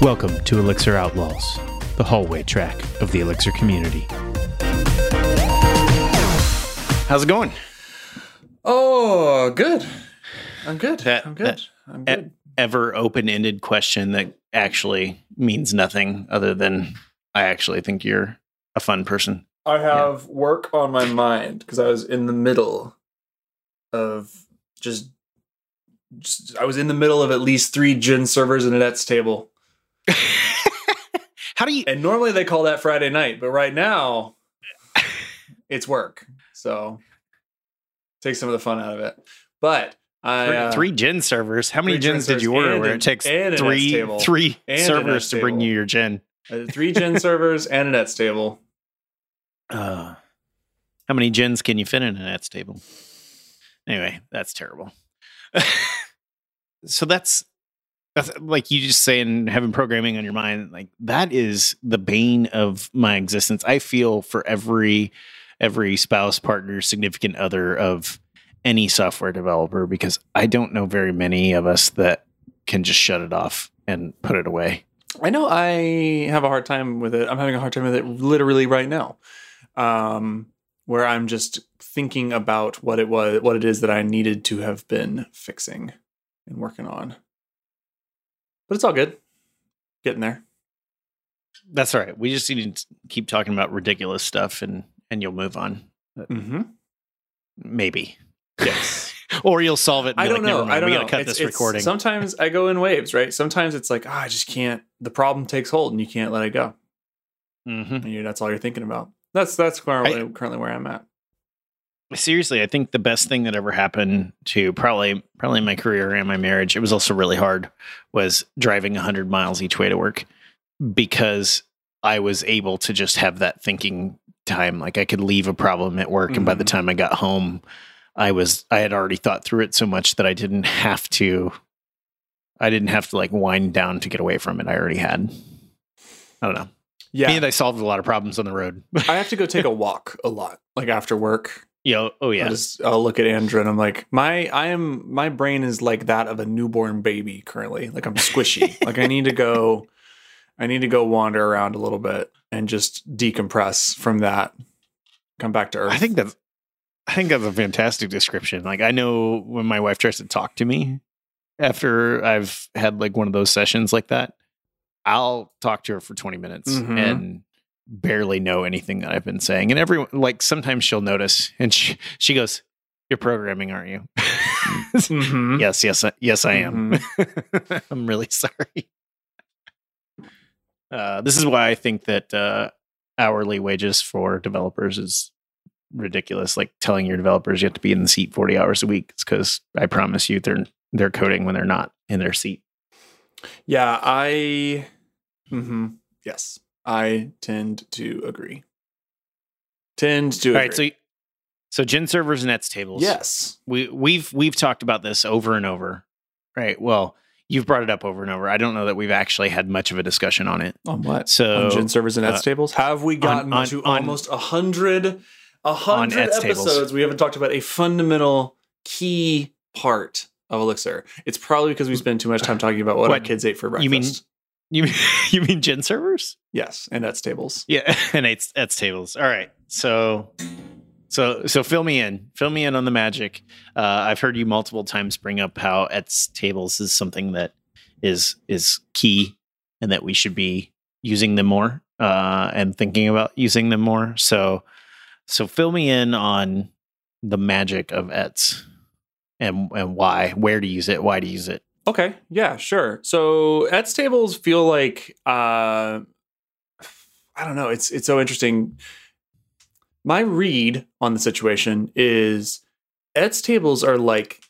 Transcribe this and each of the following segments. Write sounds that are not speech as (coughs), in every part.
Welcome to Elixir Outlaws, the hallway track of the Elixir community. How's it going? Oh, good. I'm good. That- I'm good. that- I'm e- good. Ever open ended question that actually means nothing other than I actually think you're a fun person. I have work on my mind because I was in the middle of just, just. I was in the middle of at least three gin servers and a nets table, (laughs) How do you? and normally they call that Friday night, but right now (laughs) it's work, so take some of the fun out of it. But I Three, uh, three gin servers. How many gins did you order? Where an- it takes three three servers to bring you your gin. uh, three gin servers and a nets table. (sighs) Uh, how many gins can you fit in a Nets table? Anyway, that's terrible. (laughs) so that's that's like you just saying having programming on your mind. Like that is the bane of my existence. I feel for every every spouse, partner, significant other of any software developer because I don't know very many of us that can just shut it off and put it away. I know I have a hard time with it. I'm having a hard time with it literally right now. Um, where I'm just thinking about what it was, what it is that I needed to have been fixing and working on. But it's all good. Getting there. That's all right. We just need to keep talking about ridiculous stuff and and you'll move on. Mm-hmm. Maybe. Yes. (laughs) or you'll solve it. And I don't like, know. I don't we know. gotta cut It's- this it's- recording. Sometimes I go in waves, right? Sometimes it's like, ah, I just can't. The problem takes hold, and you can't let it go. Mhm. And you, that's all you're thinking about. That's that's currently, I- currently where I'm at. Seriously, I think the best thing that ever happened to probably probably my career and my marriage. It was also really hard. Was driving hundred miles each way to work because I was able to just have that thinking time. Like I could leave a problem at work, and by the Mhm. time I got home, I was I had already thought through it so much that I didn't have to. I didn't have to like wind down to get away from it. I already had. I don't know. Yeah, And I solved a lot of problems on the road. I have to go take a (laughs) walk a lot, like after work. Know, oh I yeah. just I'll look at Andrew and I'm like, my I am my brain is like that of a newborn baby currently. Like I'm squishy. (laughs) like I need to go I need to go wander around a little bit and just decompress from that. Come back to earth. I think that's I think that's a fantastic description. Like I know when my wife tries to talk to me after I've had like one of those sessions like that, I'll talk to her for 20 minutes Mhm. and barely know anything that I've been saying. And everyone like sometimes she'll notice and she she goes, You're programming, aren't you? Mhm. (laughs) yes, yes, I- yes, I am. Mm-hmm. (laughs) I'm really sorry. (laughs) Uh, this is why I think that uh, hourly wages for developers is ridiculous. Like telling your developers you have to be in the seat 40 hours a week. It's because I promise you they're they're coding when they're not in their seat. Yeah, I Mm-hmm. yes. I tend to agree. Tend to All agree. right, so so Gin servers and Nets tables. yes. we we've we've talked about this over and over. Right. Well, you've brought it up over and over. I don't know that we've actually had much of a discussion on it. On what? So on gin servers and uh, nets tables? Have we gotten on- to on- almost a hundred a hundred Ets tables. episodes? We haven't talked about a fundamental key part of Elixir. It's probably because we spend too much time talking about what, our kids ate for breakfast. You mean- you mean (laughs) you mean Gin servers? yes, and nets tables. Yeah, (laughs) and it's that's tables. All right. So so so fill me in. Fill me in on the magic. Uh, I've heard you multiple times bring up how Ets tables is something that is is key and that we should be using them more uh, and thinking about using them more. So so fill me in on the magic of Ets and and why, where to use it, why to use it. Okay, yeah, sure. So Ets tables feel like uh I don't know, it's it's so interesting. My read on the situation is Ets tables are like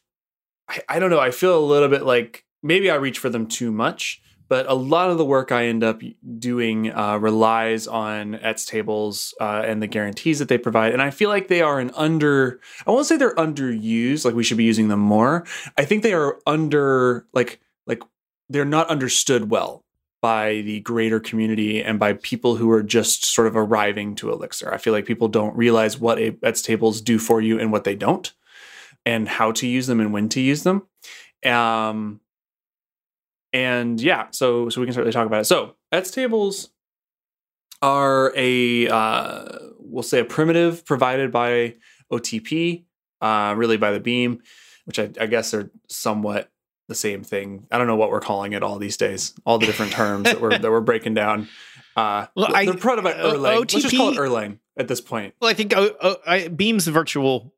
I, I don't know, I feel a little bit like maybe I reach for them too much, but a lot of the work I end up doing uh, relies on Ets tables uh, and the guarantees that they provide. And I feel like they are an under, I won't say they're underused, like we should be using them more. I think they are under, like, like they're not understood well by the greater community and by people who are just sort of arriving to Elixir. I feel like people don't realize what Ets tables do for you and what they don't, and how to use them and when to use them. Um, and yeah, so so we can certainly talk about it. So ETS tables are a uh, we'll say a primitive provided by OTP, uh, really by the Beam, which I, I guess are somewhat the same thing. I don't know what we're calling it all these days. All the different terms that we're that we're breaking down. Uh, Well, I- they're proud about Erlang. Let's just call it OTP Erlang at this point. Well, I think o- o- I, Beam's a virtual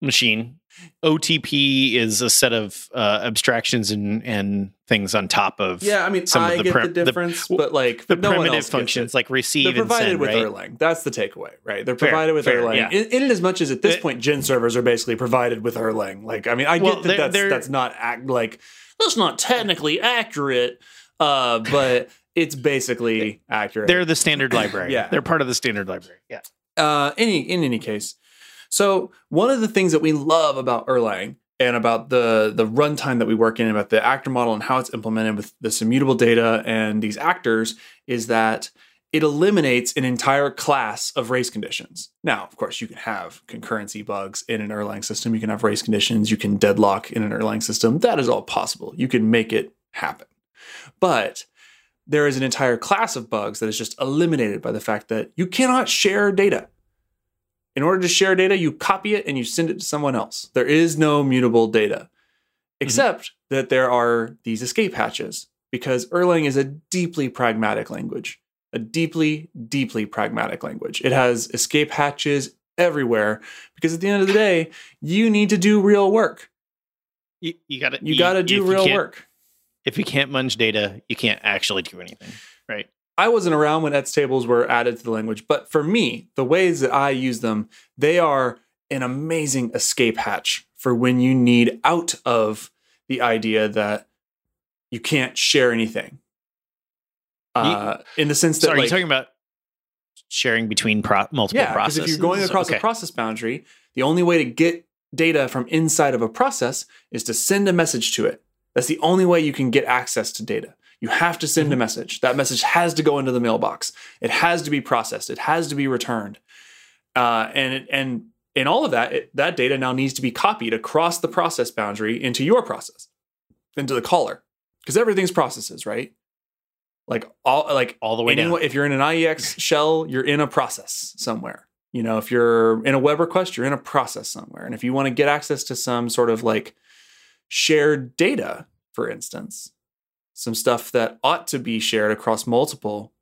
machine. OTP is a set of uh, abstractions and, and things on top of Yeah, I mean, Some of I the get prim- the the- difference, but like the no one else primitive it. functions like receive They're and provided send, with right? Erlang. That's the takeaway, right? They're Fair, provided with fair, Erlang. yeah. In, in as much as at this Uh, point, Gen servers are basically provided with Erlang. Like, I mean, I Well, get that they're- that's they're- that's not act like that's not technically accurate, uh, but it's basically accurate. They're the standard library. (laughs) Yeah. They're part of the standard library. Yeah. uh, any in any case. So one of the things that we love about Erlang and about the the runtime that we work in, about the actor model and how it's implemented with this immutable data and these actors, is that it eliminates an entire class of race conditions. Now, of course, you can have concurrency bugs in an Erlang system. You can have race conditions. You can deadlock in an Erlang system. That is all possible. You can make it happen. But there is an entire class of bugs that is just eliminated by the fact that you cannot share data. In order to share data, you copy it and you send it to someone else. There is no mutable data, mm-hmm. except that there are these escape hatches because Erlang is a deeply pragmatic language, a deeply, deeply pragmatic language. It has escape hatches everywhere because at the end of the day, you need to do real work. You, you got to You got to do real work. If you can't munge data, you can't actually do anything. Right. I wasn't around when ETS tables were added to the language, but for me, the ways that I use them, they are an amazing escape hatch for when you need out of the idea that you can't share anything. Uh, in the sense that, So are you talking about sharing between pro- multiple yeah, because processes? if you're going across Okay. a process boundary, the only way to get data from inside of a process is to send a message to it. That's the only way you can get access to data. You have to Mm-hmm. send a message. That message has to go into the mailbox. It has to be processed. It has to be returned. Uh, and and in all of that, it, that data now needs to be copied across the process boundary into your process, into the caller, because everything's processes, right? Like all like all the way down. If you're in an IEX shell, you're in a process somewhere. You know, if you're in a web request, you're in a process somewhere. And if you want to get access to some sort of like shared data, for instance, some stuff that ought to be shared across multiple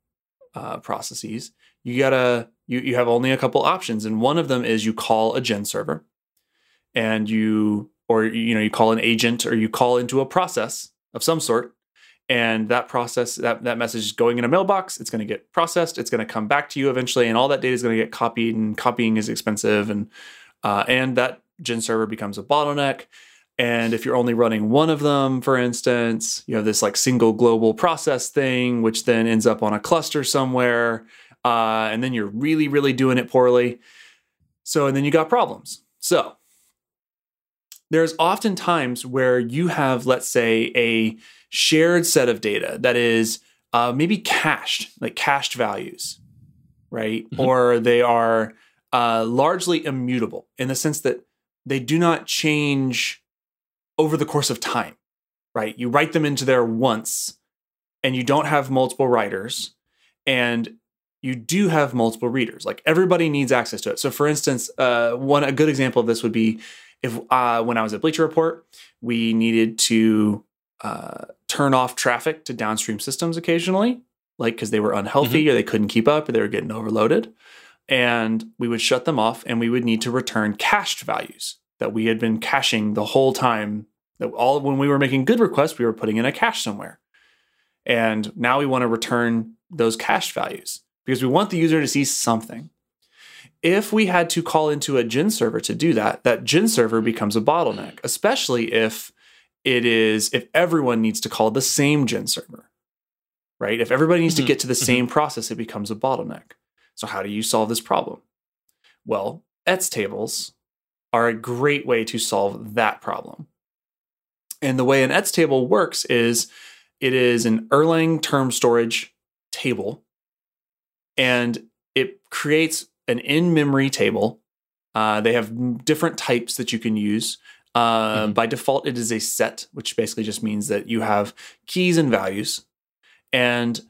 uh, processes, you gotta you you have only a couple options, and one of them is you call a gen server, and you or you know you call an agent or you call into a process of some sort and that process that, that message is going in a mailbox it's going to get processed it's going to come back to you eventually and all that data is going to get copied and copying is expensive and uh, and that gen server becomes a bottleneck and if you're only running one of them for instance you have this like single global process thing which then ends up on a cluster somewhere uh, and then you're really really doing it poorly so and then you got problems so there's often times where you have let's say a shared set of data that is uh, maybe cached, like cached values, right? Mhm. Or they are uh, largely immutable in the sense that they do not change over the course of time, right? You write them into there once and you don't have multiple writers and you do have multiple readers. Like everybody needs access to it. So, for instance, uh, one a good example of this would be if uh, when I was at Bleacher Report, we needed to uh, turn off traffic to downstream systems occasionally, like because they were unhealthy or they couldn't keep up or they were getting overloaded. And we would shut them off and we would need to return cached values that we had been caching the whole time. That all when we were making good requests, we were putting in a cache somewhere. And now we want to return those cached values because we want the user to see something. If we had to call into a gen server to do that, that gen server becomes a bottleneck, especially if it is if everyone needs to call the same gen server, right? If everybody needs to get to the mhm. same process, it becomes a bottleneck. So, how do you solve this problem? Well, ETS tables are a great way to solve that problem. And the way an ETS table works is it is an Erlang term storage table, and it creates an in memory table. Uh, they have different types that you can use. Uh, mm-hmm. By default, it is a set, which basically just means that you have keys and values, and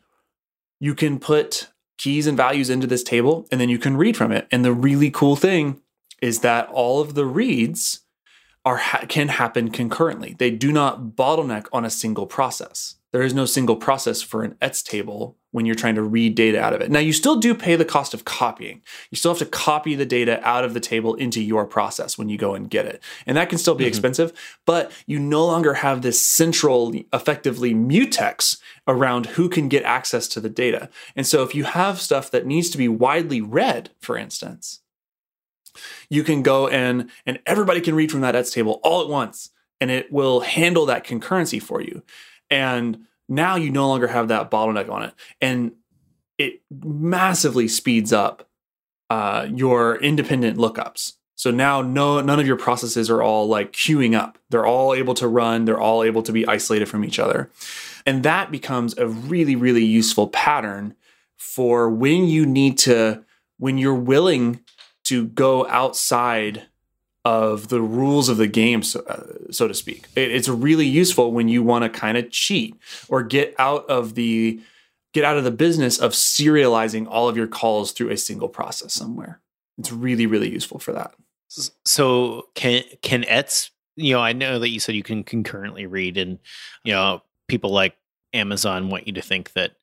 you can put keys and values into this table, and then you can read from it. And the really cool thing is that all of the reads are ha- can happen concurrently. They do not bottleneck on a single process. There is no single process for an ETS table when you're trying to read data out of it. Now, you still do pay the cost of copying. You still have to copy the data out of the table into your process when you go and get it. And that can still be mm-hmm. expensive, but you no longer have this central, effectively mutex around who can get access to the data. And so if you have stuff that needs to be widely read, for instance, you can go and and everybody can read from that ETS table all at once and it will handle that concurrency for you. And now you no longer have that bottleneck on it. And it massively speeds up uh, your independent lookups. So now no none of your processes are all like queuing up. They're all able to run, they're all able to be isolated from each other. And that becomes a really really useful pattern for when you need to when you're willing to go outside of the rules of the game, so, uh, so to speak. It, it's really useful when you want to kind of cheat or get out of the get out of the business of serializing all of your calls through a single process somewhere. It's really really useful for that. So can can ETS? You know, I know that you said you can concurrently read, and you know, people like Amazon want you to think that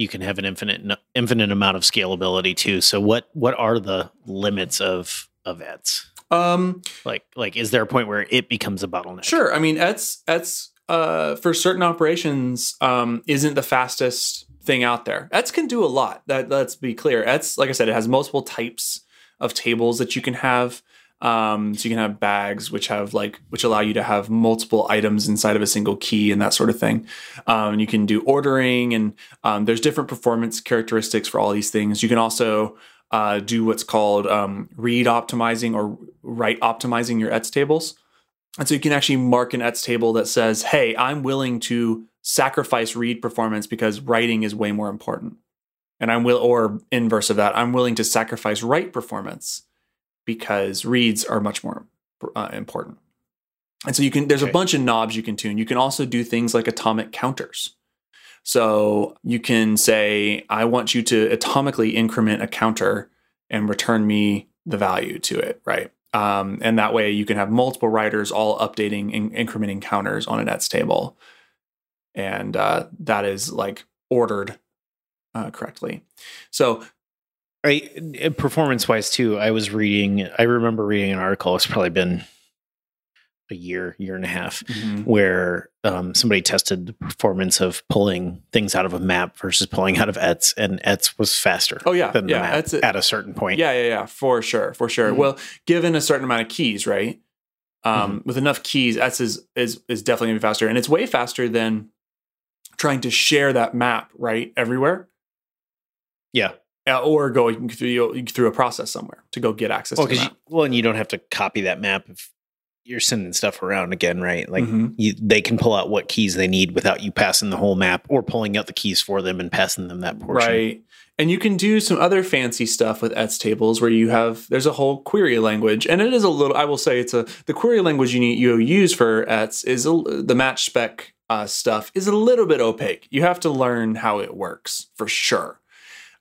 you can have an infinite infinite amount of scalability too. So what what are the limits of of ETS? Um, like like is there a point where it becomes a bottleneck? Sure. I mean, ETS ETS uh, for certain operations um, isn't the fastest thing out there. ETS can do a lot. That let's be clear. ETS, like I said, it has multiple types of tables that you can have. Um, so you can have bags which have like which allow you to have multiple items inside of a single key and that sort of thing. Um, you can do ordering and um, there's different performance characteristics for all these things. You can also uh, do what's called um, read optimizing or write optimizing your ETS tables. And so you can actually mark an ETS table that says, "Hey, I'm willing to sacrifice read performance because writing is way more important." And I'm will or inverse of that, I'm willing to sacrifice write performance because reads are much more uh, important. And so you can there's okay. a bunch of knobs you can tune. You can also do things like atomic counters. So you can say I want you to atomically increment a counter and return me the value to it, right? Um, and that way you can have multiple writers all updating and incrementing counters on an ETS table. And uh, that is like ordered uh, correctly. So I performance wise too. I was reading. I remember reading an article. It's probably been a year, year and a half, mm-hmm. where um, somebody tested the performance of pulling things out of a map versus pulling out of ETS, and ETS was faster. Oh yeah, than yeah, the map at a certain point. Yeah, yeah, yeah, for sure, for sure. Mm-hmm. Well, given a certain amount of keys, right? Um, mm-hmm. With enough keys, ETS is is is definitely gonna be faster, and it's way faster than trying to share that map right everywhere. Yeah, uh, or going through through a process somewhere to go get access. Well, because well, and you don't have to copy that map if you're sending stuff around again, right? Like mm-hmm. you, they can pull out what keys they need without you passing the whole map or pulling out the keys for them and passing them that portion. Right. And you can do some other fancy stuff with ETS tables where you have there's a whole query language, and it is a little. I will say it's a the query language you need you use for ETS is a, the match spec uh, stuff is a little bit opaque. You have to learn how it works for sure.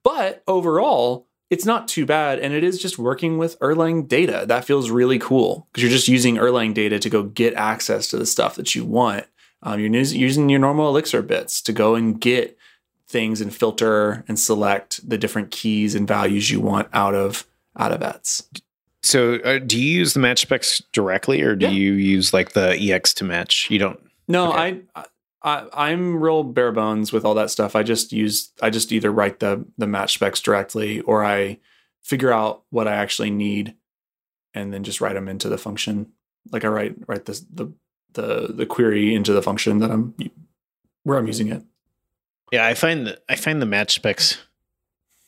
But overall, it's not too bad. And it is just working with Erlang data. That feels really cool because you're just using Erlang data to go get access to the stuff that you want. Um, you're using your normal Elixir bits to go and get things and filter and select the different keys and values you want out of out of ETS. So, uh, do you use the match specs directly, or do yeah. you use like the EX to match? You don't. No, okay. I I, am real bare bones with all that stuff. I just use I just either write the the match specs directly or I figure out what I actually need and then just write them into the function. Like I write write this the the the query into the function that I'm where I'm using it. Yeah, I find that I find the match specs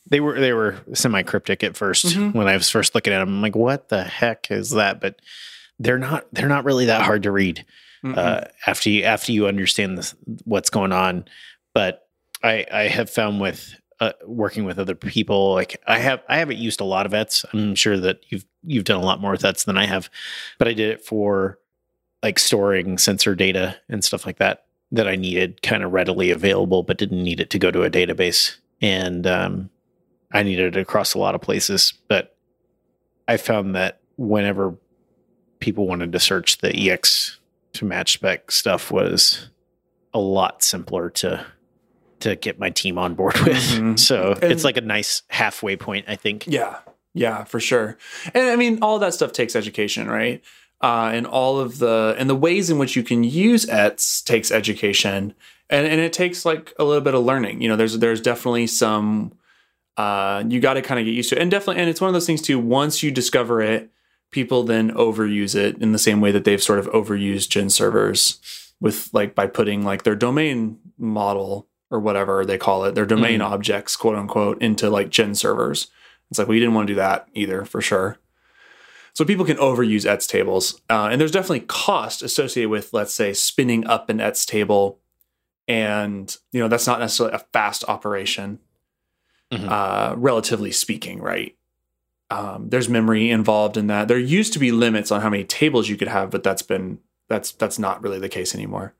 they were they were semi cryptic at 1st mm-hmm. when I was first looking at them. I'm like, what the heck is that? But they're not they're not really that hard to read uh, after you after you understand this, what's going on. But I I have found with uh, working with other people, like I have I haven't used a lot of ETS. I'm sure that you've you've done a lot more with ETS than I have, but I did it for like storing sensor data and stuff like that that I needed kind of readily available, but didn't need it to go to a database. And um, I needed it across a lot of places. But I found that whenever people wanted to search the EX to match spec stuff was a lot simpler to to get my team on board (laughs) with. Mm-hmm. So and it's like a nice halfway point, I think. Yeah. Yeah, for sure. And I mean, all that stuff takes education, right? Uh, and all of the and the ways in which you can use ETS takes education, and and it takes like a little bit of learning. You know, there's there's definitely some uh, you got to kind of get used to it, and definitely, and it's one of those things too. Once you discover it, people then overuse it in the same way that they've sort of overused Gen servers with like by putting like their domain model or whatever they call it, their domain mm. objects, quote unquote, into like Gen servers. It's like we didn't want to do that either, for sure. So people can overuse ETS tables, uh, and there's definitely cost associated with, let's say, spinning up an ETS table, and you know that's not necessarily a fast operation, mm-hmm. uh, relatively speaking, right? Um, there's memory involved in that. There used to be limits on how many tables you could have, but that's been that's that's not really the case anymore.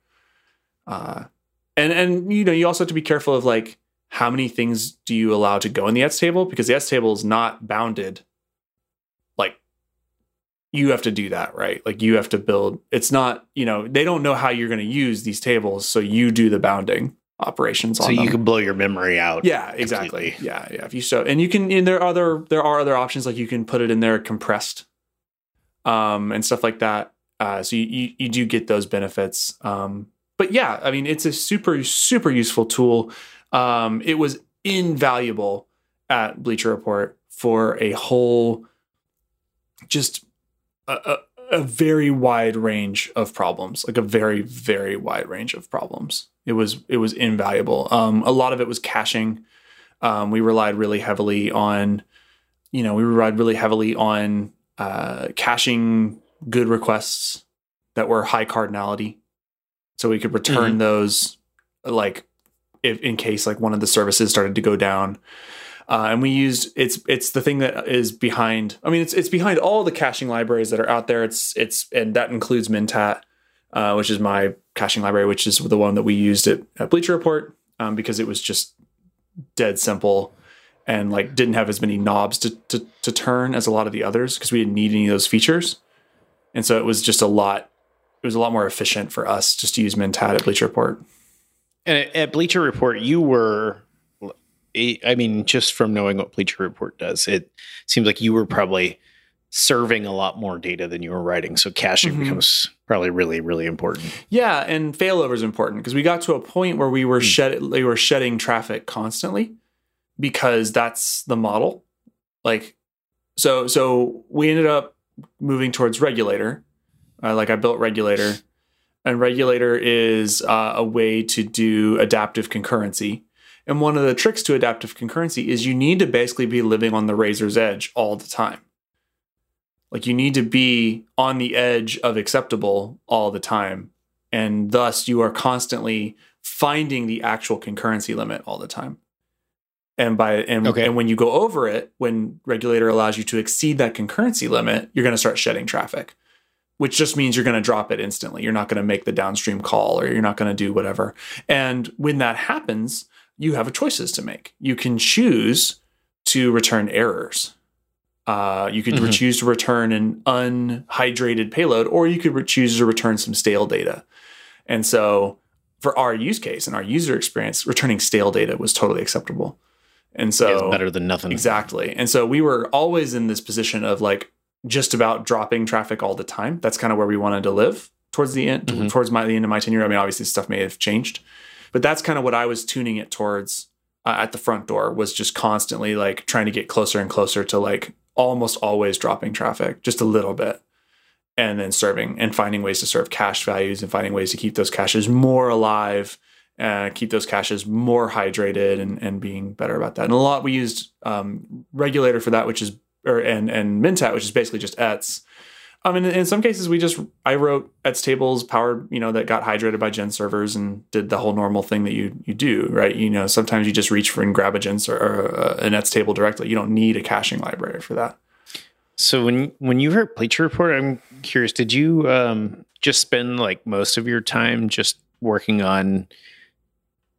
Uh, and and you know you also have to be careful of like how many things do you allow to go in the ETS table because the ETS table is not bounded Like you have to do that, right? Like you have to build. It's not, you know, they don't know how you're going to use these tables, so you do the bounding operations so you can blow your memory out. Yeah, exactly. Completely. Yeah, yeah. If you so, and you can, and there are other there are other options like you can put it in there compressed, um, and stuff like that. Uh, so you, you you do get those benefits. Um, but yeah, I mean, it's a super super useful tool. Um, it was invaluable at Bleacher Report for a whole just a, a, very wide range of problems, like a very very wide range of problems. It was it was invaluable. Um, a lot of it was caching. Um, we relied really heavily on, you know, we relied really heavily on uh, caching good requests that were high cardinality, so we could return mm-hmm. those like if in case like one of the services started to go down uh, and we used it's it's the thing that is behind. I mean, it's it's behind all the caching libraries that are out there. It's it's and that includes Mentat, uh, which is my caching library, which is the one that we used at, at Bleacher Report um, because it was just dead simple and like didn't have as many knobs to to, to turn as a lot of the others because we didn't need any of those features, and so it was just a lot. It was a lot more efficient for us just to use Mentat at Bleacher Report. And at Bleacher Report, you were I mean, just from knowing what Bleacher Report does, it seems like you were probably serving a lot more data than you were writing. So caching mm-hmm. becomes probably really, really important. Yeah, and failover is important because we got to a point where we were mm. shed we were shedding traffic constantly because that's the model. Like, so so we ended up moving towards regulator. Uh, like I built regulator, and regulator is uh, a way to do adaptive concurrency and one of the tricks to adaptive concurrency is you need to basically be living on the razor's edge all the time. Like you need to be on the edge of acceptable all the time. And thus you are constantly finding the actual concurrency limit all the time. And by and, okay. and when you go over it, when regulator allows you to exceed that concurrency limit, you're going to start shedding traffic, which just means you're going to drop it instantly. You're not going to make the downstream call or you're not going to do whatever. And when that happens, you have choices to make. You can choose to return errors. Uh, you could mm-hmm. choose to return an unhydrated payload, or you could choose to return some stale data. And so, for our use case and our user experience, returning stale data was totally acceptable. And so, better than nothing. Exactly. And so, we were always in this position of like just about dropping traffic all the time. That's kind of where we wanted to live towards the end, mm-hmm. towards my the end of my tenure. I mean, obviously, stuff may have changed, but that's kind of what I was tuning it towards uh, at the front door was just constantly like trying to get closer and closer to like almost always dropping traffic just a little bit and then serving and finding ways to serve cache values and finding ways to keep those caches more alive and keep those caches more hydrated and, and being better about that. And a lot we used um, regulator for that, which is or and and Mentat, which is basically just ETS I mean, in some cases, we just I wrote ETS tables powered, you know, that got hydrated by Gen servers and did the whole normal thing that you you do, right? You know, sometimes you just reach for and grab a Gen ser- or uh, an ETS table directly. You don't need a caching library for that. So when when you heard Bleacher Report, I'm curious. Did you um, just spend like most of your time just working on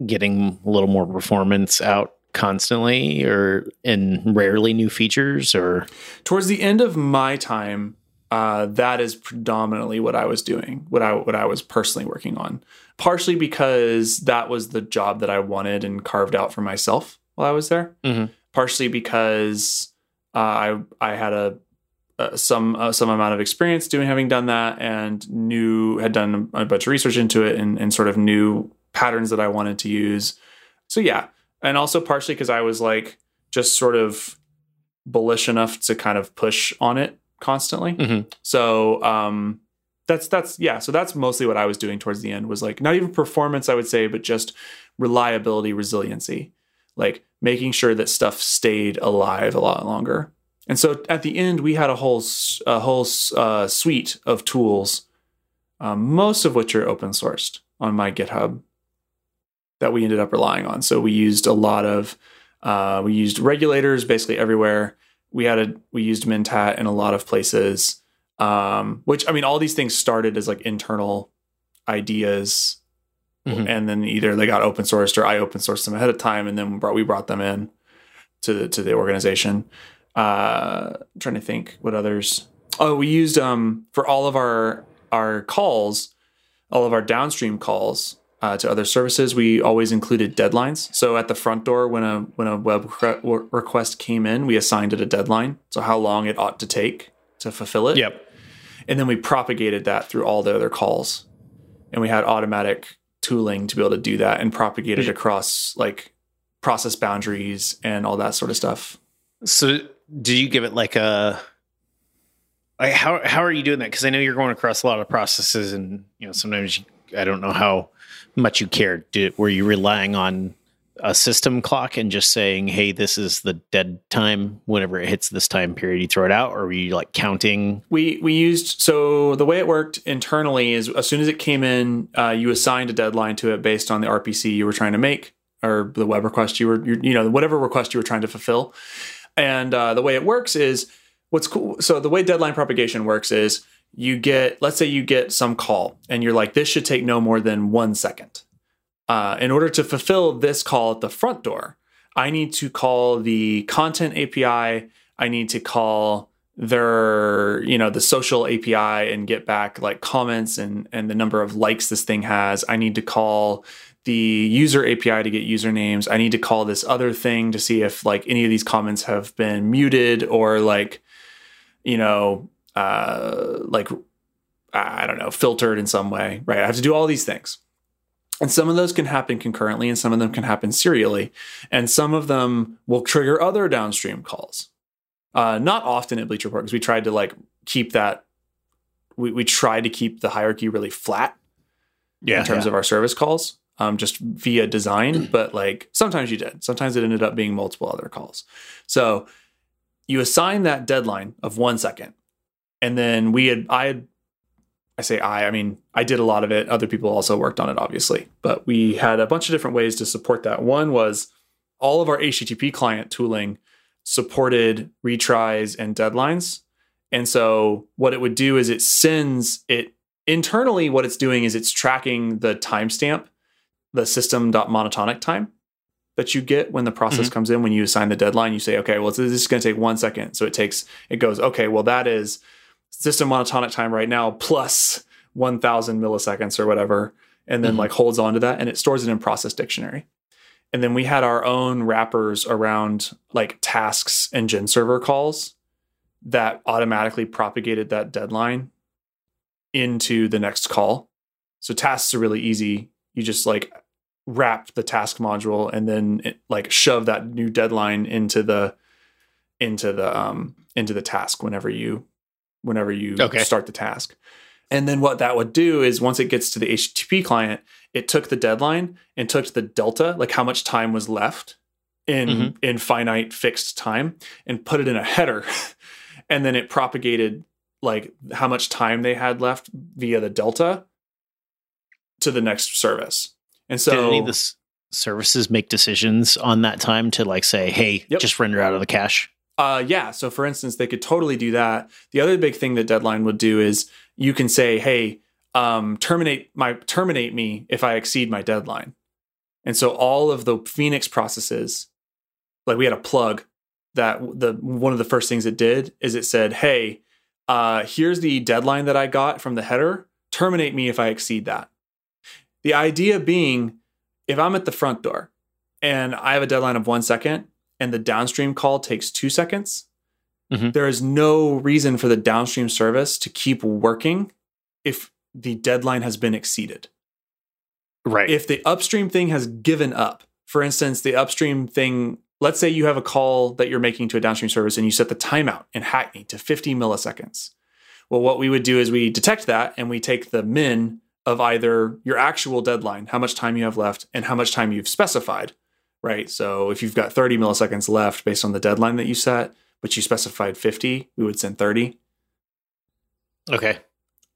getting a little more performance out constantly or and rarely new features or towards the end of my time uh, that is predominantly what I was doing, what I what I was personally working on. Partially because that was the job that I wanted and carved out for myself while I was there. Mhm. Partially because uh, I I had a, a some uh, some amount of experience doing having done that and knew had done a bunch of research into it and, and sort of knew patterns that I wanted to use. So yeah, and also partially because I was like just sort of bullish enough to kind of push on it constantly. Mhm. So um, that's that's yeah. So that's mostly what I was doing towards the end was like not even performance, I would say, but just reliability, resiliency, like making sure that stuff stayed alive a lot longer. And so at the end, we had a whole a whole uh, suite of tools, um, most of which are open sourced on my GitHub that we ended up relying on. So we used a lot of uh, we used regulators basically everywhere. We had a we used Mentat in a lot of places. Um, which I mean, all these things started as like internal ideas, Mhm. and then either they got open sourced or I open sourced them ahead of time, and then we brought we brought them in to the to the organization. Uh, I'm trying to think what others. Oh, we used um for all of our our calls, all of our downstream calls uh, to other services. We always included deadlines. So at the front door, when a when a web re- request came in, we assigned it a deadline. So how long it ought to take to fulfill it. Yep. And then we propagated that through all the other calls. And we had automatic tooling to be able to do that and propagate it across like process boundaries and all that sort of stuff. So did you give it like a like how how are you doing that? Because I know you're going across a lot of processes, and you know sometimes you, I don't know how much you cared. Were you relying on a system clock and just saying, "Hey, this is the dead time. Whenever it hits this time period, you throw it out," or were you like counting? We we used so the way it worked internally is as soon as it came in, uh, you assigned a deadline to it based on the RPC you were trying to make or the web request you were you, you know whatever request you were trying to fulfill. And uh, the way it works is what's cool. So the way deadline propagation works is you get let's say you get some call and you're like this should take no more than one second. Uh, in order to fulfill this call at the front door, I need to call the content API. I need to call their you know the social api and get back like comments and and the number of likes this thing has i need to call the user api to get usernames i need to call this other thing to see if like any of these comments have been muted or like you know uh like i don't know filtered in some way right i have to do all these things and some of those can happen concurrently and some of them can happen serially and some of them will trigger other downstream calls uh, not often at Bleacher Report because we tried to like keep that. We we tried to keep the hierarchy really flat yeah, in terms of our service calls, um, just via design. (clears throat) but like sometimes you did. Sometimes it ended up being multiple other calls. So you assign that deadline of one second, and then we had I had. I say I, I mean, I did a lot of it. Other people also worked on it, obviously. But we had a bunch of different ways to support that. One was all of our HTTP client tooling supported retries and deadlines. And so what it would do is it sends it internally what it's doing is it's tracking the timestamp, the system.monotonic time that you get when the process Mhm. comes in when you assign the deadline you say okay well this is going to take 1 second so it takes it goes okay well that is system monotonic time right now plus 1000 milliseconds or whatever and then Mhm. like holds on to that and it stores it in process dictionary and then we had our own wrappers around like tasks and gen server calls that automatically propagated that deadline into the next call. So tasks are really easy. You just like wrap the task module and then it, like shove that new deadline into the into the um into the task whenever you whenever you Okay. start the task. And then what that would do is once it gets to the HTTP client, it took the deadline and took the delta, like how much time was left in Mhm. in finite fixed time, and put it in a header. (laughs) and then it propagated like how much time they had left via the delta to the next service. And so Did any of the s- services make decisions on that time to like say, "Hey, Yep. just render out of the cache"? Uh, yeah. So, for instance, they could totally do that. The other big thing that Deadline would do is you can say, "Hey, um, terminate my terminate me if I exceed my deadline. And so all of the Phoenix processes, like we had a plug that the one of the first things it did is it said, "Hey, uh, here's the deadline that I got from the header. Terminate me if I exceed that." The idea being, if I'm at the front door and I have a deadline of one second, and the downstream call takes two seconds, Mhm. there is no reason for the downstream service to keep working if the deadline has been exceeded Right. if the upstream thing has given up, for instance, the upstream thing, let's say you have a call that you're making to a downstream service and you set the timeout in Hackney to 50 milliseconds. Well, what we would do is we detect that and we take the min of either your actual deadline, how much time you have left, and how much time you've specified, right? So if you've got 30 milliseconds left based on the deadline that you set, but you specified 50, we would send 30. okay.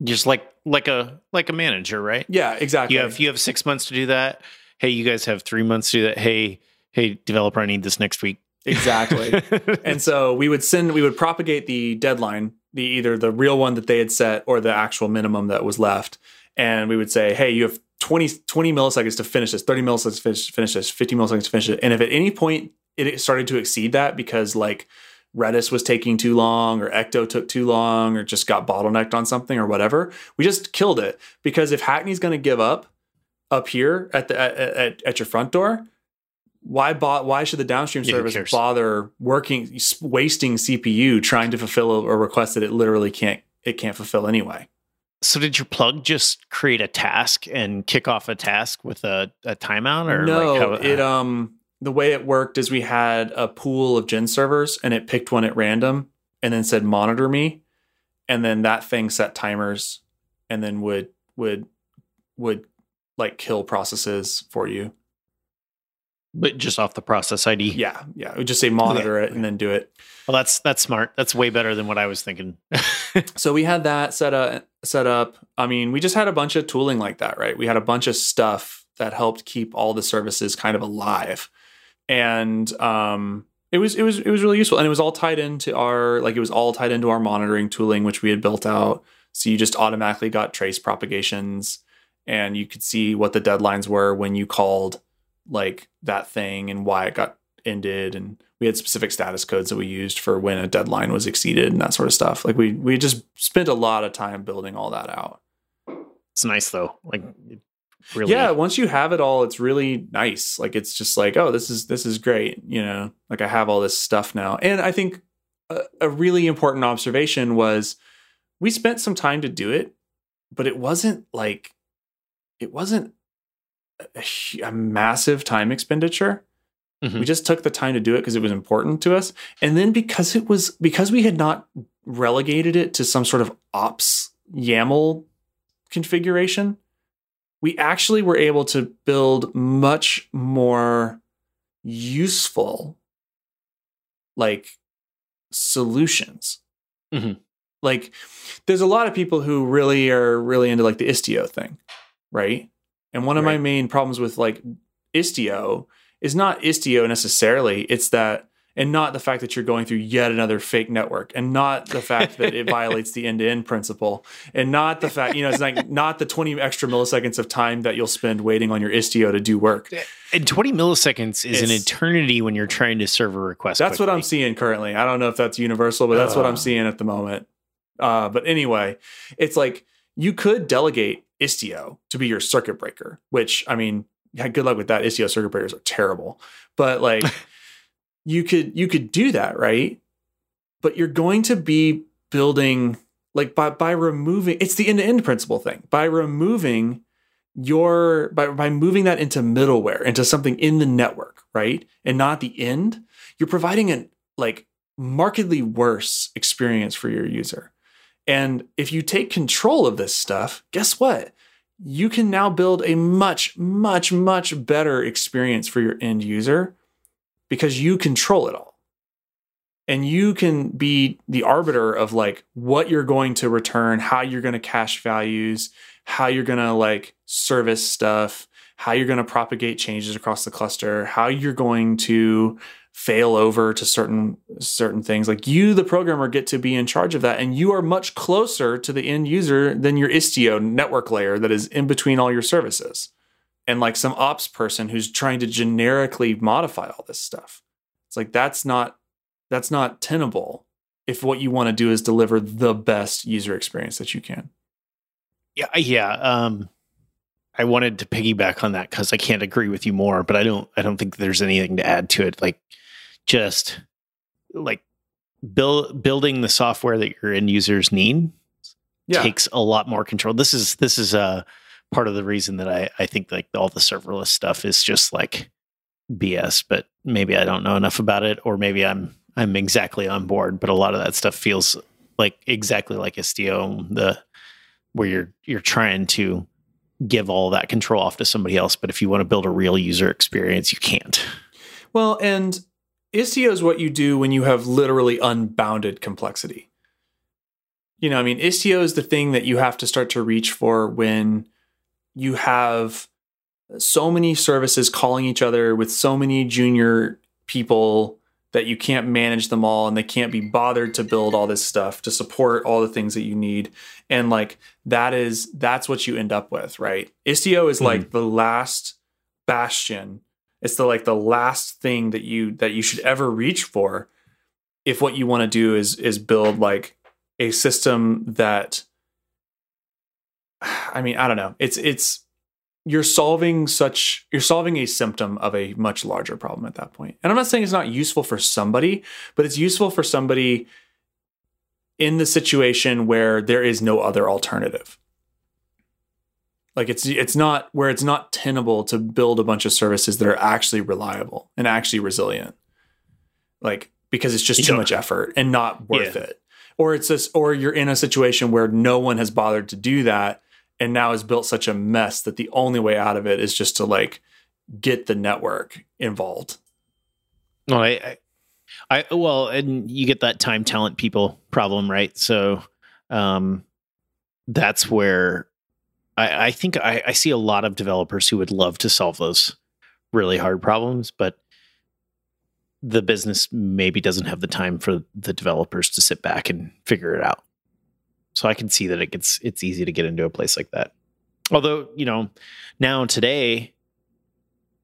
Just like like a like a manager, right? Yeah, exactly. You have you have six months to do that. Hey, you guys have three months to do that. Hey, hey, developer, I need this next week. exactly. (laughs) and so we would send we would propagate the deadline the either the real one that they had set or the actual minimum that was left and we would say hey you have 20, 20 milliseconds to finish this 30 milliseconds to finish, finish this 50 milliseconds to finish it. And if at any point it started to exceed that because like redis was taking too long or ecto took too long or just got bottlenecked on something or whatever we just killed it. Because if hackney's going to give up up here at the at, at, at your front door why bo- why should the downstream Yeah, service bother working wasting CPU trying to fulfill a, a request that it literally can't it can't fulfill anyway? So did your plug just create a task and kick off a task with a, a timeout or no, like how, it um the way it worked is we had a pool of gen servers and it picked one at random and then said monitor me and then that thing set timers and then would would would like kill processes for you. But just off the process ID. Yeah, yeah. It would just say monitor it and then do it. Well, that's that's smart. That's way better than what I was thinking. (laughs) So we had that set up. Set up. I mean, we just had a bunch of tooling like that, right? We had a bunch of stuff that helped keep all the services kind of alive, and um, it was it was it was really useful, and it was all tied into our like it was all tied into our monitoring tooling, which we had built out. So you just automatically got trace propagations, and you could see what the deadlines were when you called like that thing and why it got ended and we had specific status codes that we used for when a deadline was exceeded and that sort of stuff. Like we we just spent a lot of time building all that out. it's nice though. Like really Yeah, once you have it all, it's really nice. Like it's just like, oh, this is this is great. You know, like I have all this stuff now. And I think a, a really important observation was we spent some time to do it, but it wasn't like it wasn't a, a massive time expenditure. Mhm. We just took the time to do it because it was important to us. And then because it was because we had not relegated it to some sort of ops YAML configuration, we actually were able to build much more useful like solutions. Mhm. Like there's a lot of people who really are really into like the Istio thing, right? And one of my main problems with like Istio is not Istio necessarily. It's that, and not the fact that you're going through yet another fake network, and not the fact that it (laughs) violates the end to end principle, and not the fact, you know, it's like not the 20 extra milliseconds of time that you'll spend waiting on your Istio to do work. and 20 milliseconds is an eternity when you're trying to serve a request. That's what I'm seeing currently. I don't know if that's universal, but that's what I'm seeing at the moment. Uh, but anyway, it's like you could delegate Istio to be your circuit breaker, which I mean, yeah, good luck with that. Istio circuit breakers are terrible, but like (laughs) you could you could do that, right? But you're going to be building like by by removing it's the end to end principle thing. By removing your by by moving that into middleware into something in the network right? And not the end. You're providing an like markedly worse experience for your user and if you take control of this stuff guess what? You can now build a much much much better experience for your end user because you control it all. And you can be the arbiter of like what you're going to return how you're going to cache values how you're going to like service stuff how you're going to propagate changes across the cluster how you're going to fail over to certain certain things like you the programmer get to be in charge of that and you are much closer to the end user than your istio network layer that is in between all your services and like some ops person who's trying to generically modify all this stuff it's like that's not that's not tenable if what you want to do is deliver the best user experience that you can Yeah, yeah. Um, I wanted to piggyback on that because I can't agree with you more, but I don't. I don't think there's anything to add to it. Like, just like build building the software that your end users need yeah takes a lot more control. This is this is a part of the reason that I I think like all the serverless stuff is just like BS. But maybe I don't know enough about it, or maybe I'm I'm exactly on board. But a lot of that stuff feels like exactly like Istio, the where you're you're trying to give all that control off to somebody else. But if you want to build a real user experience, you can't. Well, and Istio is what you do when you have literally unbounded complexity. You know, I mean, Istio is the thing that you have to start to reach for when you have so many services calling each other with so many junior people that you can't manage them all and they can't be bothered to build all this stuff to support all the things that you need. And like that is that's what you end up with right? Istio is like mm-hmm. the last bastion it's the like the last thing that you that you should ever reach for if what you want to do is is build like a system that i mean i don't know. It's it's you're solving such you're solving a symptom of a much larger problem at that point. And i'm not saying it's not useful for somebody but it's useful for somebody in the situation where there is no other alternative like it's it's not where it's not tenable to build a bunch of services that are actually reliable and actually resilient like because it's just You too much effort and not worth Yeah. it or it's this or you're in a situation where no one has bothered to do that and now has built such a mess that the only way out of it is just to like get the network involved No, I, I, I, well, and you get that time talent people problem, right? So, um, that's where I, I think I, I see a lot of developers who would love to solve those really hard problems, but the business maybe doesn't have the time for the developers to sit back and figure it out. So I can see that it gets it's easy to get into a place like that. Although, you know, now today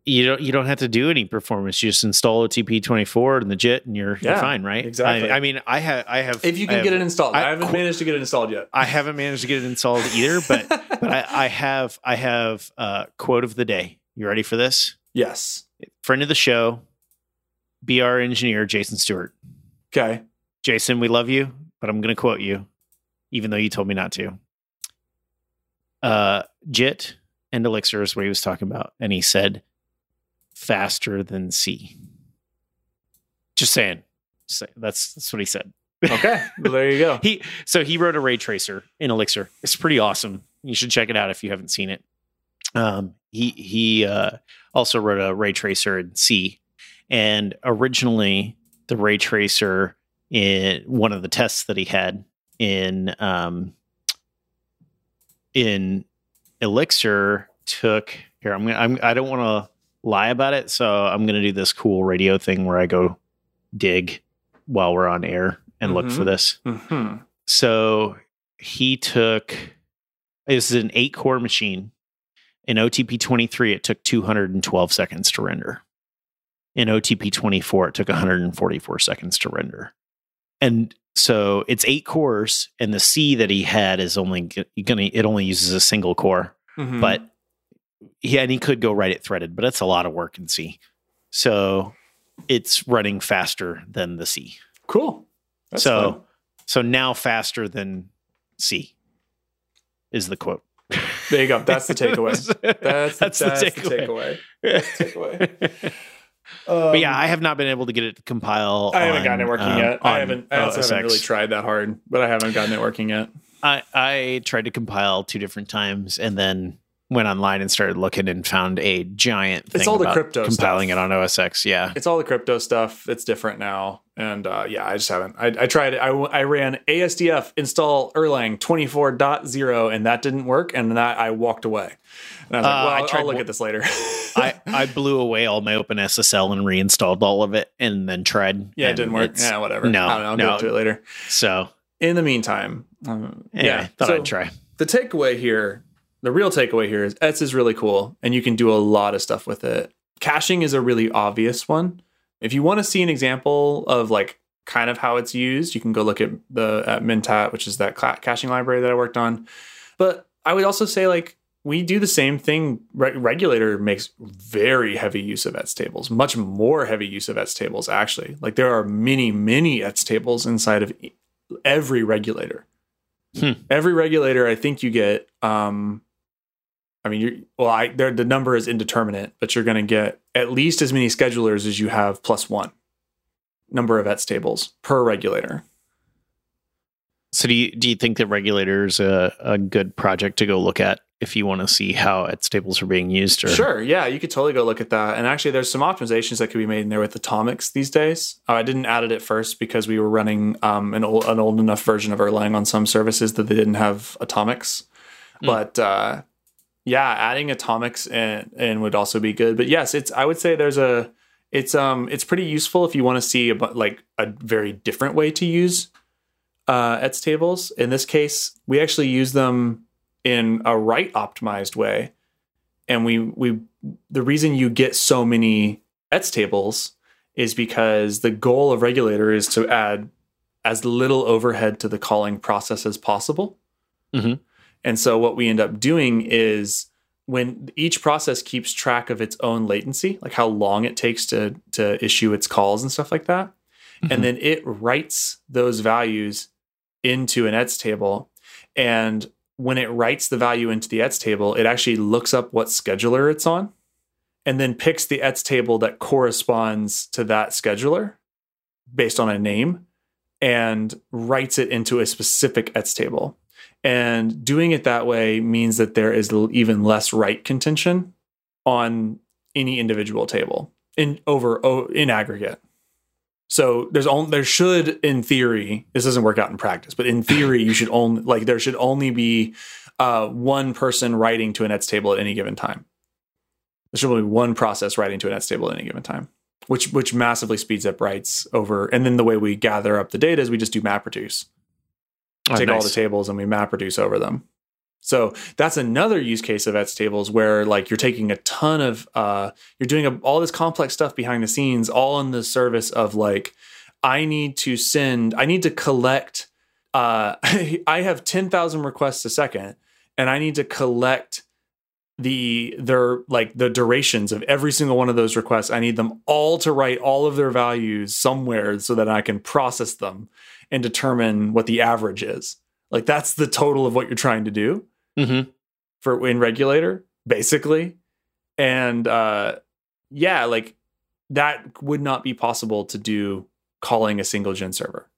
you don't you don't have to do any performance. You just install OTP twenty four and the JIT, and you're, you're fine, right? exactly. I, I mean, I have I have if you can have- get it installed i, I- haven't managed to get it installed yet I haven't managed to get it installed either, but (laughs) but I, I have I have uh, quote of the day. You ready for this? yes Friend of the show, BR engineer Jason Stewart. okay Jason, we love you, but I'm going to quote you, even though you told me not to. Uh, JIT and Elixir is what he was talking about, and he said, "Faster than C." Just saying. Say- That's that's what he said. okay well there you go (laughs) He so he wrote a ray tracer in Elixir. It's pretty awesome. You should check it out if you haven't seen it. Um, he he uh, also wrote a ray tracer in C, and originally the ray tracer in one of the tests that he had in um, in Elixir took here. I'm gonna I'm, I don't want to lie about it, so I'm gonna do this cool radio thing where I go dig while we're on air and look for Mhm. this. hmm So he took this is an eight core machine. In OTP 23, it took 212 seconds to render. In OTP 24, it took 144 seconds to render. And so it's eight cores, and the C that he had is only gonna it only uses a single core, Mm-hmm. but he and he could go write it threaded, but that's a lot of work in C. So it's running faster than the C. cool That's So- fun. So now faster than C is the quote. there you go that's the takeaway that's, (laughs) That's the, the that's takeaway. the takeaway (laughs) but yeah, Um, I have not been able to get it to compile. I haven't on, gotten it working um, yet. I haven't. I also OS haven't really tried that hard, but I haven't gotten it working yet. I, I tried to compile two different times, and then went online and started looking and found a giant. It's all the crypto compiling stuff. it on OS X. Yeah, it's all the crypto stuff. It's different now, and uh, yeah, I just haven't. I, I tried. I, I ran ASDF install Erlang 24.0, and that didn't work, and that I walked away. And I was like, Uh, well, I I'll, tried I'll look at this later. (laughs) I (laughs) I blew away all my OpenSSL and reinstalled all of it, and then tried. yeah, it didn't work. Yeah, whatever. no, I don't know. I'll no. get to it later. So In the meantime, um, anyway, yeah, thought so I'd try. the takeaway here, the real takeaway here is Ets is really cool, and you can do a lot of stuff with it. Caching is a really obvious one. If you want to see an example of like kind of how it's used, you can go look at the at Mentat, which is that caching library that I worked on. But I would also say like we do the same thing. Re- Regulator makes very heavy use of ETS tables, much more heavy use of ETS tables actually. Like there are many, many ETS tables inside of every regulator. Hmm. Every regulator, I think you get. um I mean, you're well. I there the number is indeterminate, but you're going to get at least as many schedulers as you have plus one number of ETS tables per regulator. So do you do you think that regulators a a good project to go look at if you want to see how ETS tables are being used? Or Sure, yeah, you could totally go look at that. And actually, there's some optimizations that could be made in there with Atomics these days. Uh, I didn't add it at first because we were running um, an old an old enough version of Erlang on some services that they didn't have Atomics. Hmm. But uh, yeah, adding Atomics and in would also be good. But yes, it's I would say there's a it's um it's pretty useful if you want to see a, like a very different way to use uh, ETS tables. In this case, we actually use them in a write optimized way and we we the reason you get so many ETS tables is because the goal of regulator is to add as little overhead to the calling process as possible. Mhm. And so what we end up doing is when each process keeps track of its own latency, like how long it takes to to issue its calls and stuff like that, Mhm. and then it writes those values into an ETS table and when it writes the value into the ETS table, it actually looks up what scheduler it's on and then picks the ETS table that corresponds to that scheduler based on a name and writes it into a specific ETS table. And doing it that way means that there is even less write contention on any individual table in over in aggregate. So there's only there should in theory this doesn't work out in practice, but in (coughs) theory you should only like there should only be uh, one person writing to an ETS table at any given time. There should only be one process writing to an ETS table at any given time, which which massively speeds up writes over. And then the way we gather up the data is we just do MapReduce Oh, take all the tables and we map reduce over them. So that's another use case of ETS tables where like you're taking a ton of uh you're doing a, all this complex stuff behind the scenes all in the service of like I need to send I need to collect uh (laughs) I have 10,000 requests a second and I need to collect the their like the durations of every single one of those requests. I need them all to write all of their values somewhere so that I can process them and determine what the average is. Like that's the total of what you're trying to do Mhm. for in regulator, basically. And uh yeah, like that would not be possible to do calling a single gen server.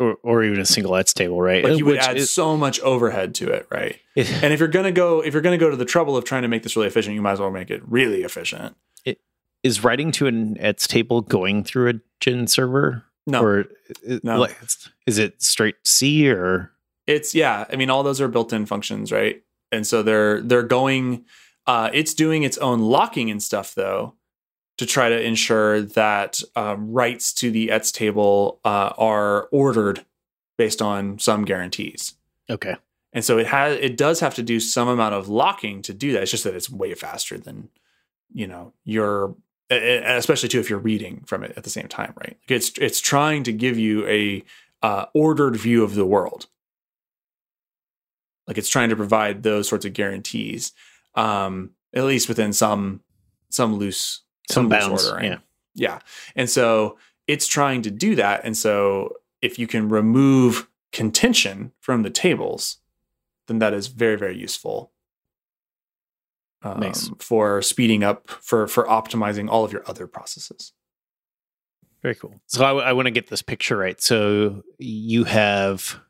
or, or even a single ETS table, right? Like you would Which add is- so much overhead to it, right? (laughs) And if you're gonna go if you're gonna go to the trouble of trying to make this really efficient, you might as well make it really efficient. is writing to an ETS table going through a gen server, No. or i- No. like, is it straight C or? It's yeah. I mean, all those are built-in functions, right? And so they're they're going. Uh, it's doing its own locking and stuff though, to try to ensure that um, writes to the ETS table uh, are ordered based on some guarantees. Okay, And so it has it does have to do some amount of locking to do that. It's just that it's way faster than you know your especially too if you're reading from it at the same time, right? It's it's trying to give you a uh, ordered view of the world. Like it's trying to provide those sorts of guarantees, um, at least within some some loose some loose bounds. ordering. Yeah, Yeah. And so it's trying to do that. And so if you can remove contention from the tables, then that is very, very useful. Um, Nice. For speeding up, for for optimizing all of your other processes. very cool. So I, I want to get this picture right. So you have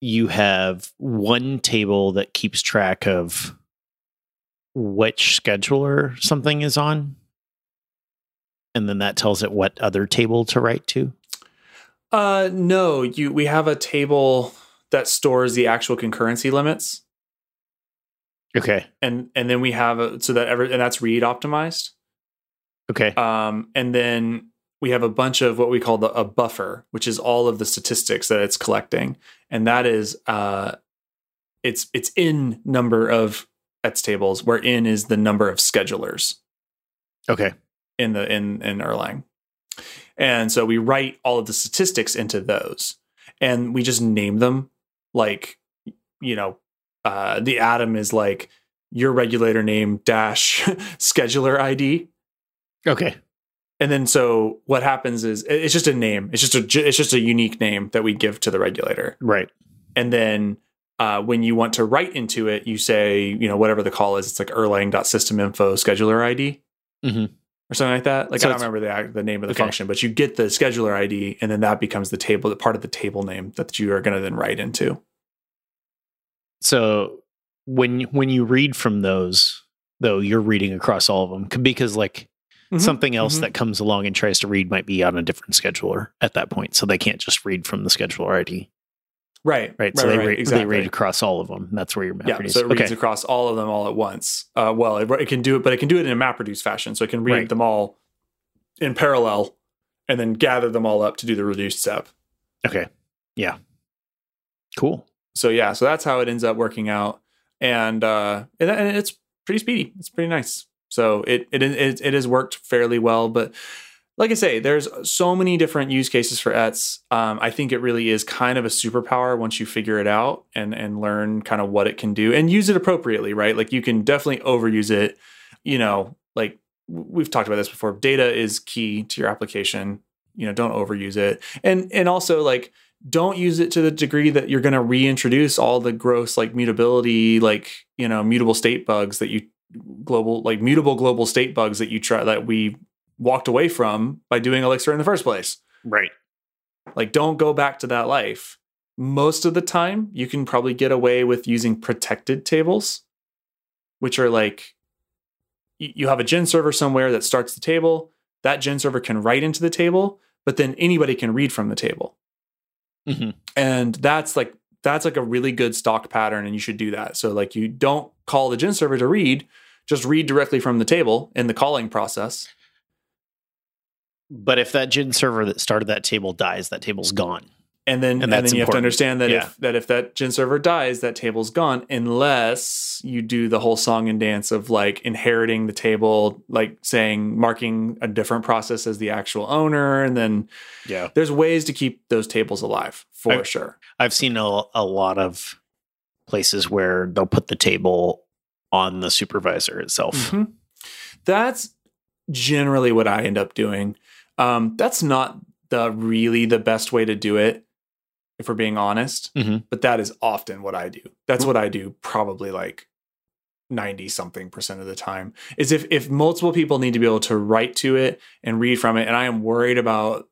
you have one table that keeps track of which scheduler something is on, and then that tells it what other table to write to. Uh, no, you we have a table that stores the actual concurrency limits, Okay. and and then we have a, so that every and that's read optimized. Okay. Um, and then we have a bunch of what we call the, a buffer, which is all of the statistics that it's collecting, and that is uh, it's it's in number of ETS tables, where in is the number of schedulers Okay. in the in in Erlang. And so we write all of the statistics into those, and we just name them like you know uh, the atom is like your regulator name dash (laughs) scheduler ID. Okay. And then so what happens is it's just a name. It's just a it's just a unique name that we give to the regulator. Right. And then uh, when you want to write into it, you say you know whatever the call is. It's like erlang.systeminfo scheduler ID Mhm. or something like that. Like So I don't remember the the name of the Okay. function, but you get the scheduler ID, and then that becomes the table, the part of the table name that you are going to then write into. So when when you read from those, though, you're reading across all of them because like Mhm. something else Mhm. that comes along and tries to read might be on a different scheduler at that point, so they can't just read from the scheduler ID. Right, Right. so they, right, read, exactly. they read across all of them. That's where your Yeah, MapReduce. so it reads okay. across all of them all at once. Uh, well, it, it can do it, but it can do it in a MapReduce fashion. So it can read Right. them all in parallel and then gather them all up to do the reduced step. Okay. Yeah. Cool. So yeah, so that's how it ends up working out, and uh, and, and it's pretty speedy. It's pretty nice. So it it it it has worked fairly well, but like I say, there's so many different use cases for ETS. Um, I think it really is kind of a superpower once you figure it out and and learn kind of what it can do and use it appropriately, right? Like you can definitely overuse it. You know, like we've talked about this before. Data is key to your application. You know, don't overuse it, and and also like don't use it to the degree that you're going to reintroduce all the gross like mutability, like you know, mutable state bugs that you global like mutable global state bugs that you try that we walked away from by doing Elixir in the first place. Right. Like, don't go back to that life. Most of the time, you can probably get away with using protected tables, which are like you have a gen server somewhere that starts the table. That gen server can write into the table, but then anybody can read from the table. Mhm. And that's like that's like a really good stock pattern, and you should do that. So like you don't call the gen server to read, just read directly from the table in the calling process. But if that gen server that started that table dies, that table's gone. And then And and, then you have to understand that Yeah. if that if that gen server dies, that table's gone unless you do the whole song and dance of like inheriting the table, like saying marking a different process as the actual owner, and then Yeah. there's ways to keep those tables alive for I- sure. I've seen a, a lot of places where they'll put the table on the supervisor itself. Mhm. That's generally what I end up doing. Um, that's not the really the best way to do it, if we're being honest. Mhm. But that is often what I do. That's what I do. Probably like ninety something percent of the time. Is if if multiple people need to be able to write to it and read from it, and I am worried about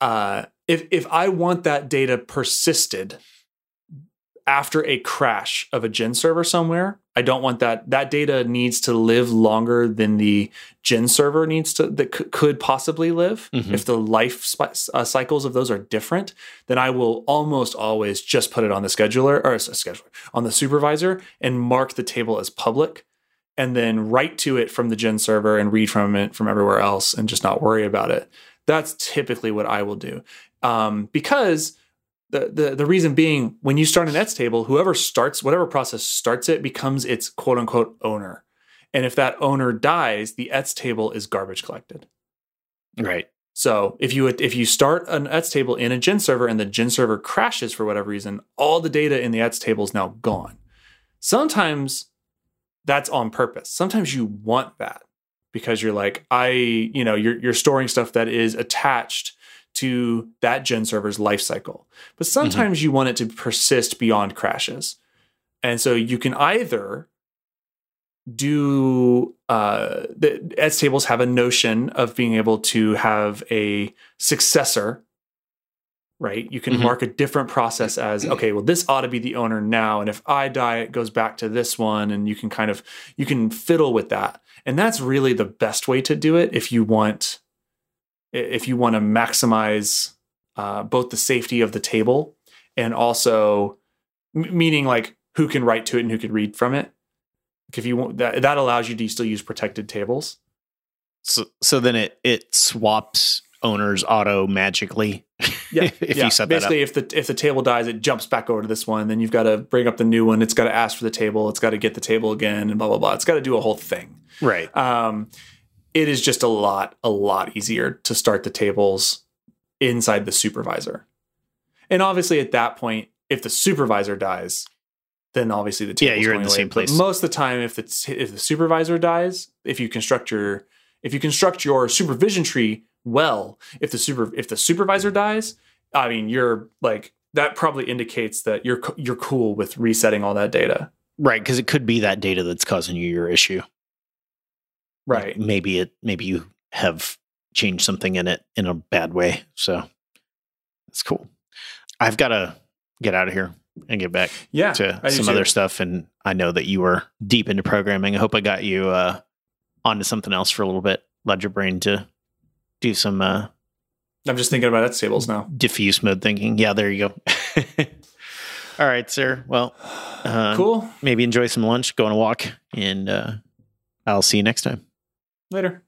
uh, if if I want that data persisted after a crash of a gen server somewhere i don't want that that data needs to live longer than the gen server needs to that c- could possibly live. Mhm. if the life spi- uh, cycles of those are different then i will almost always just put it on the scheduler or s- scheduler on the supervisor and mark the table as public and then write to it from the gen server and read from it from everywhere else and just not worry about it. That's typically what i will do. Um, because the, the the reason being when you start an ETS table, whoever starts whatever process starts it becomes its quote unquote owner. And if that owner dies, the ETS table is garbage collected. Right. So if you if you start an ETS table in a gen server and the gen server crashes for whatever reason, all the data in the ETS table is now gone. Sometimes that's on purpose. Sometimes you want that because you're like, I, you know, you're you're storing stuff that is attached to that gen server's life cycle. But sometimes you want it to persist beyond crashes. And so you can either do uh, the ETS tables have a notion of being able to have a successor right? You can Mhm. mark a different process as (clears throat) okay, well, this ought to be the owner now, and if I die, it goes back to this one, and you can kind of you can fiddle with that, and that's really the best way to do it if you want if you want to maximize uh, both the safety of the table and also m- meaning like who can write to it and who can read from it. Like if you want that, that allows you to still use protected tables. So so then it it swaps owners auto magically. Yeah, (laughs) if yeah. you set that up. basically if the if the table dies, it jumps back over to this one. Then you've got to bring up the new one. It's got to ask for the table. It's got to get the table again, and blah blah blah. It's got to do a whole thing. Right. Um, it is just a lot a lot easier to start the tables inside the supervisor. And obviously, at that point, if the supervisor dies, then obviously the Yeah, table's you're in the away. same But place. most of the time, if it's if the supervisor dies, if you construct your if you construct your supervision tree well, if the super if the supervisor dies, I mean, you're like that probably indicates that you're you're cool with resetting all that data, Right, because it could be that data that's causing you your issue. Right? Maybe it maybe you have changed something in it in a bad way. So that's cool. I've got to get out of here and get back Yeah, to I some other stuff. And I know that you were deep into programming. I hope I got you uh, onto something else for a little bit. Ledger Brain to do some uh, I'm just thinking about Ets tables now. diffuse mode thinking. Yeah, there you go. (laughs) All right, sir. Well, (sighs) uh, cool. maybe enjoy some lunch, go on a walk, and uh, I'll see you next time. Later.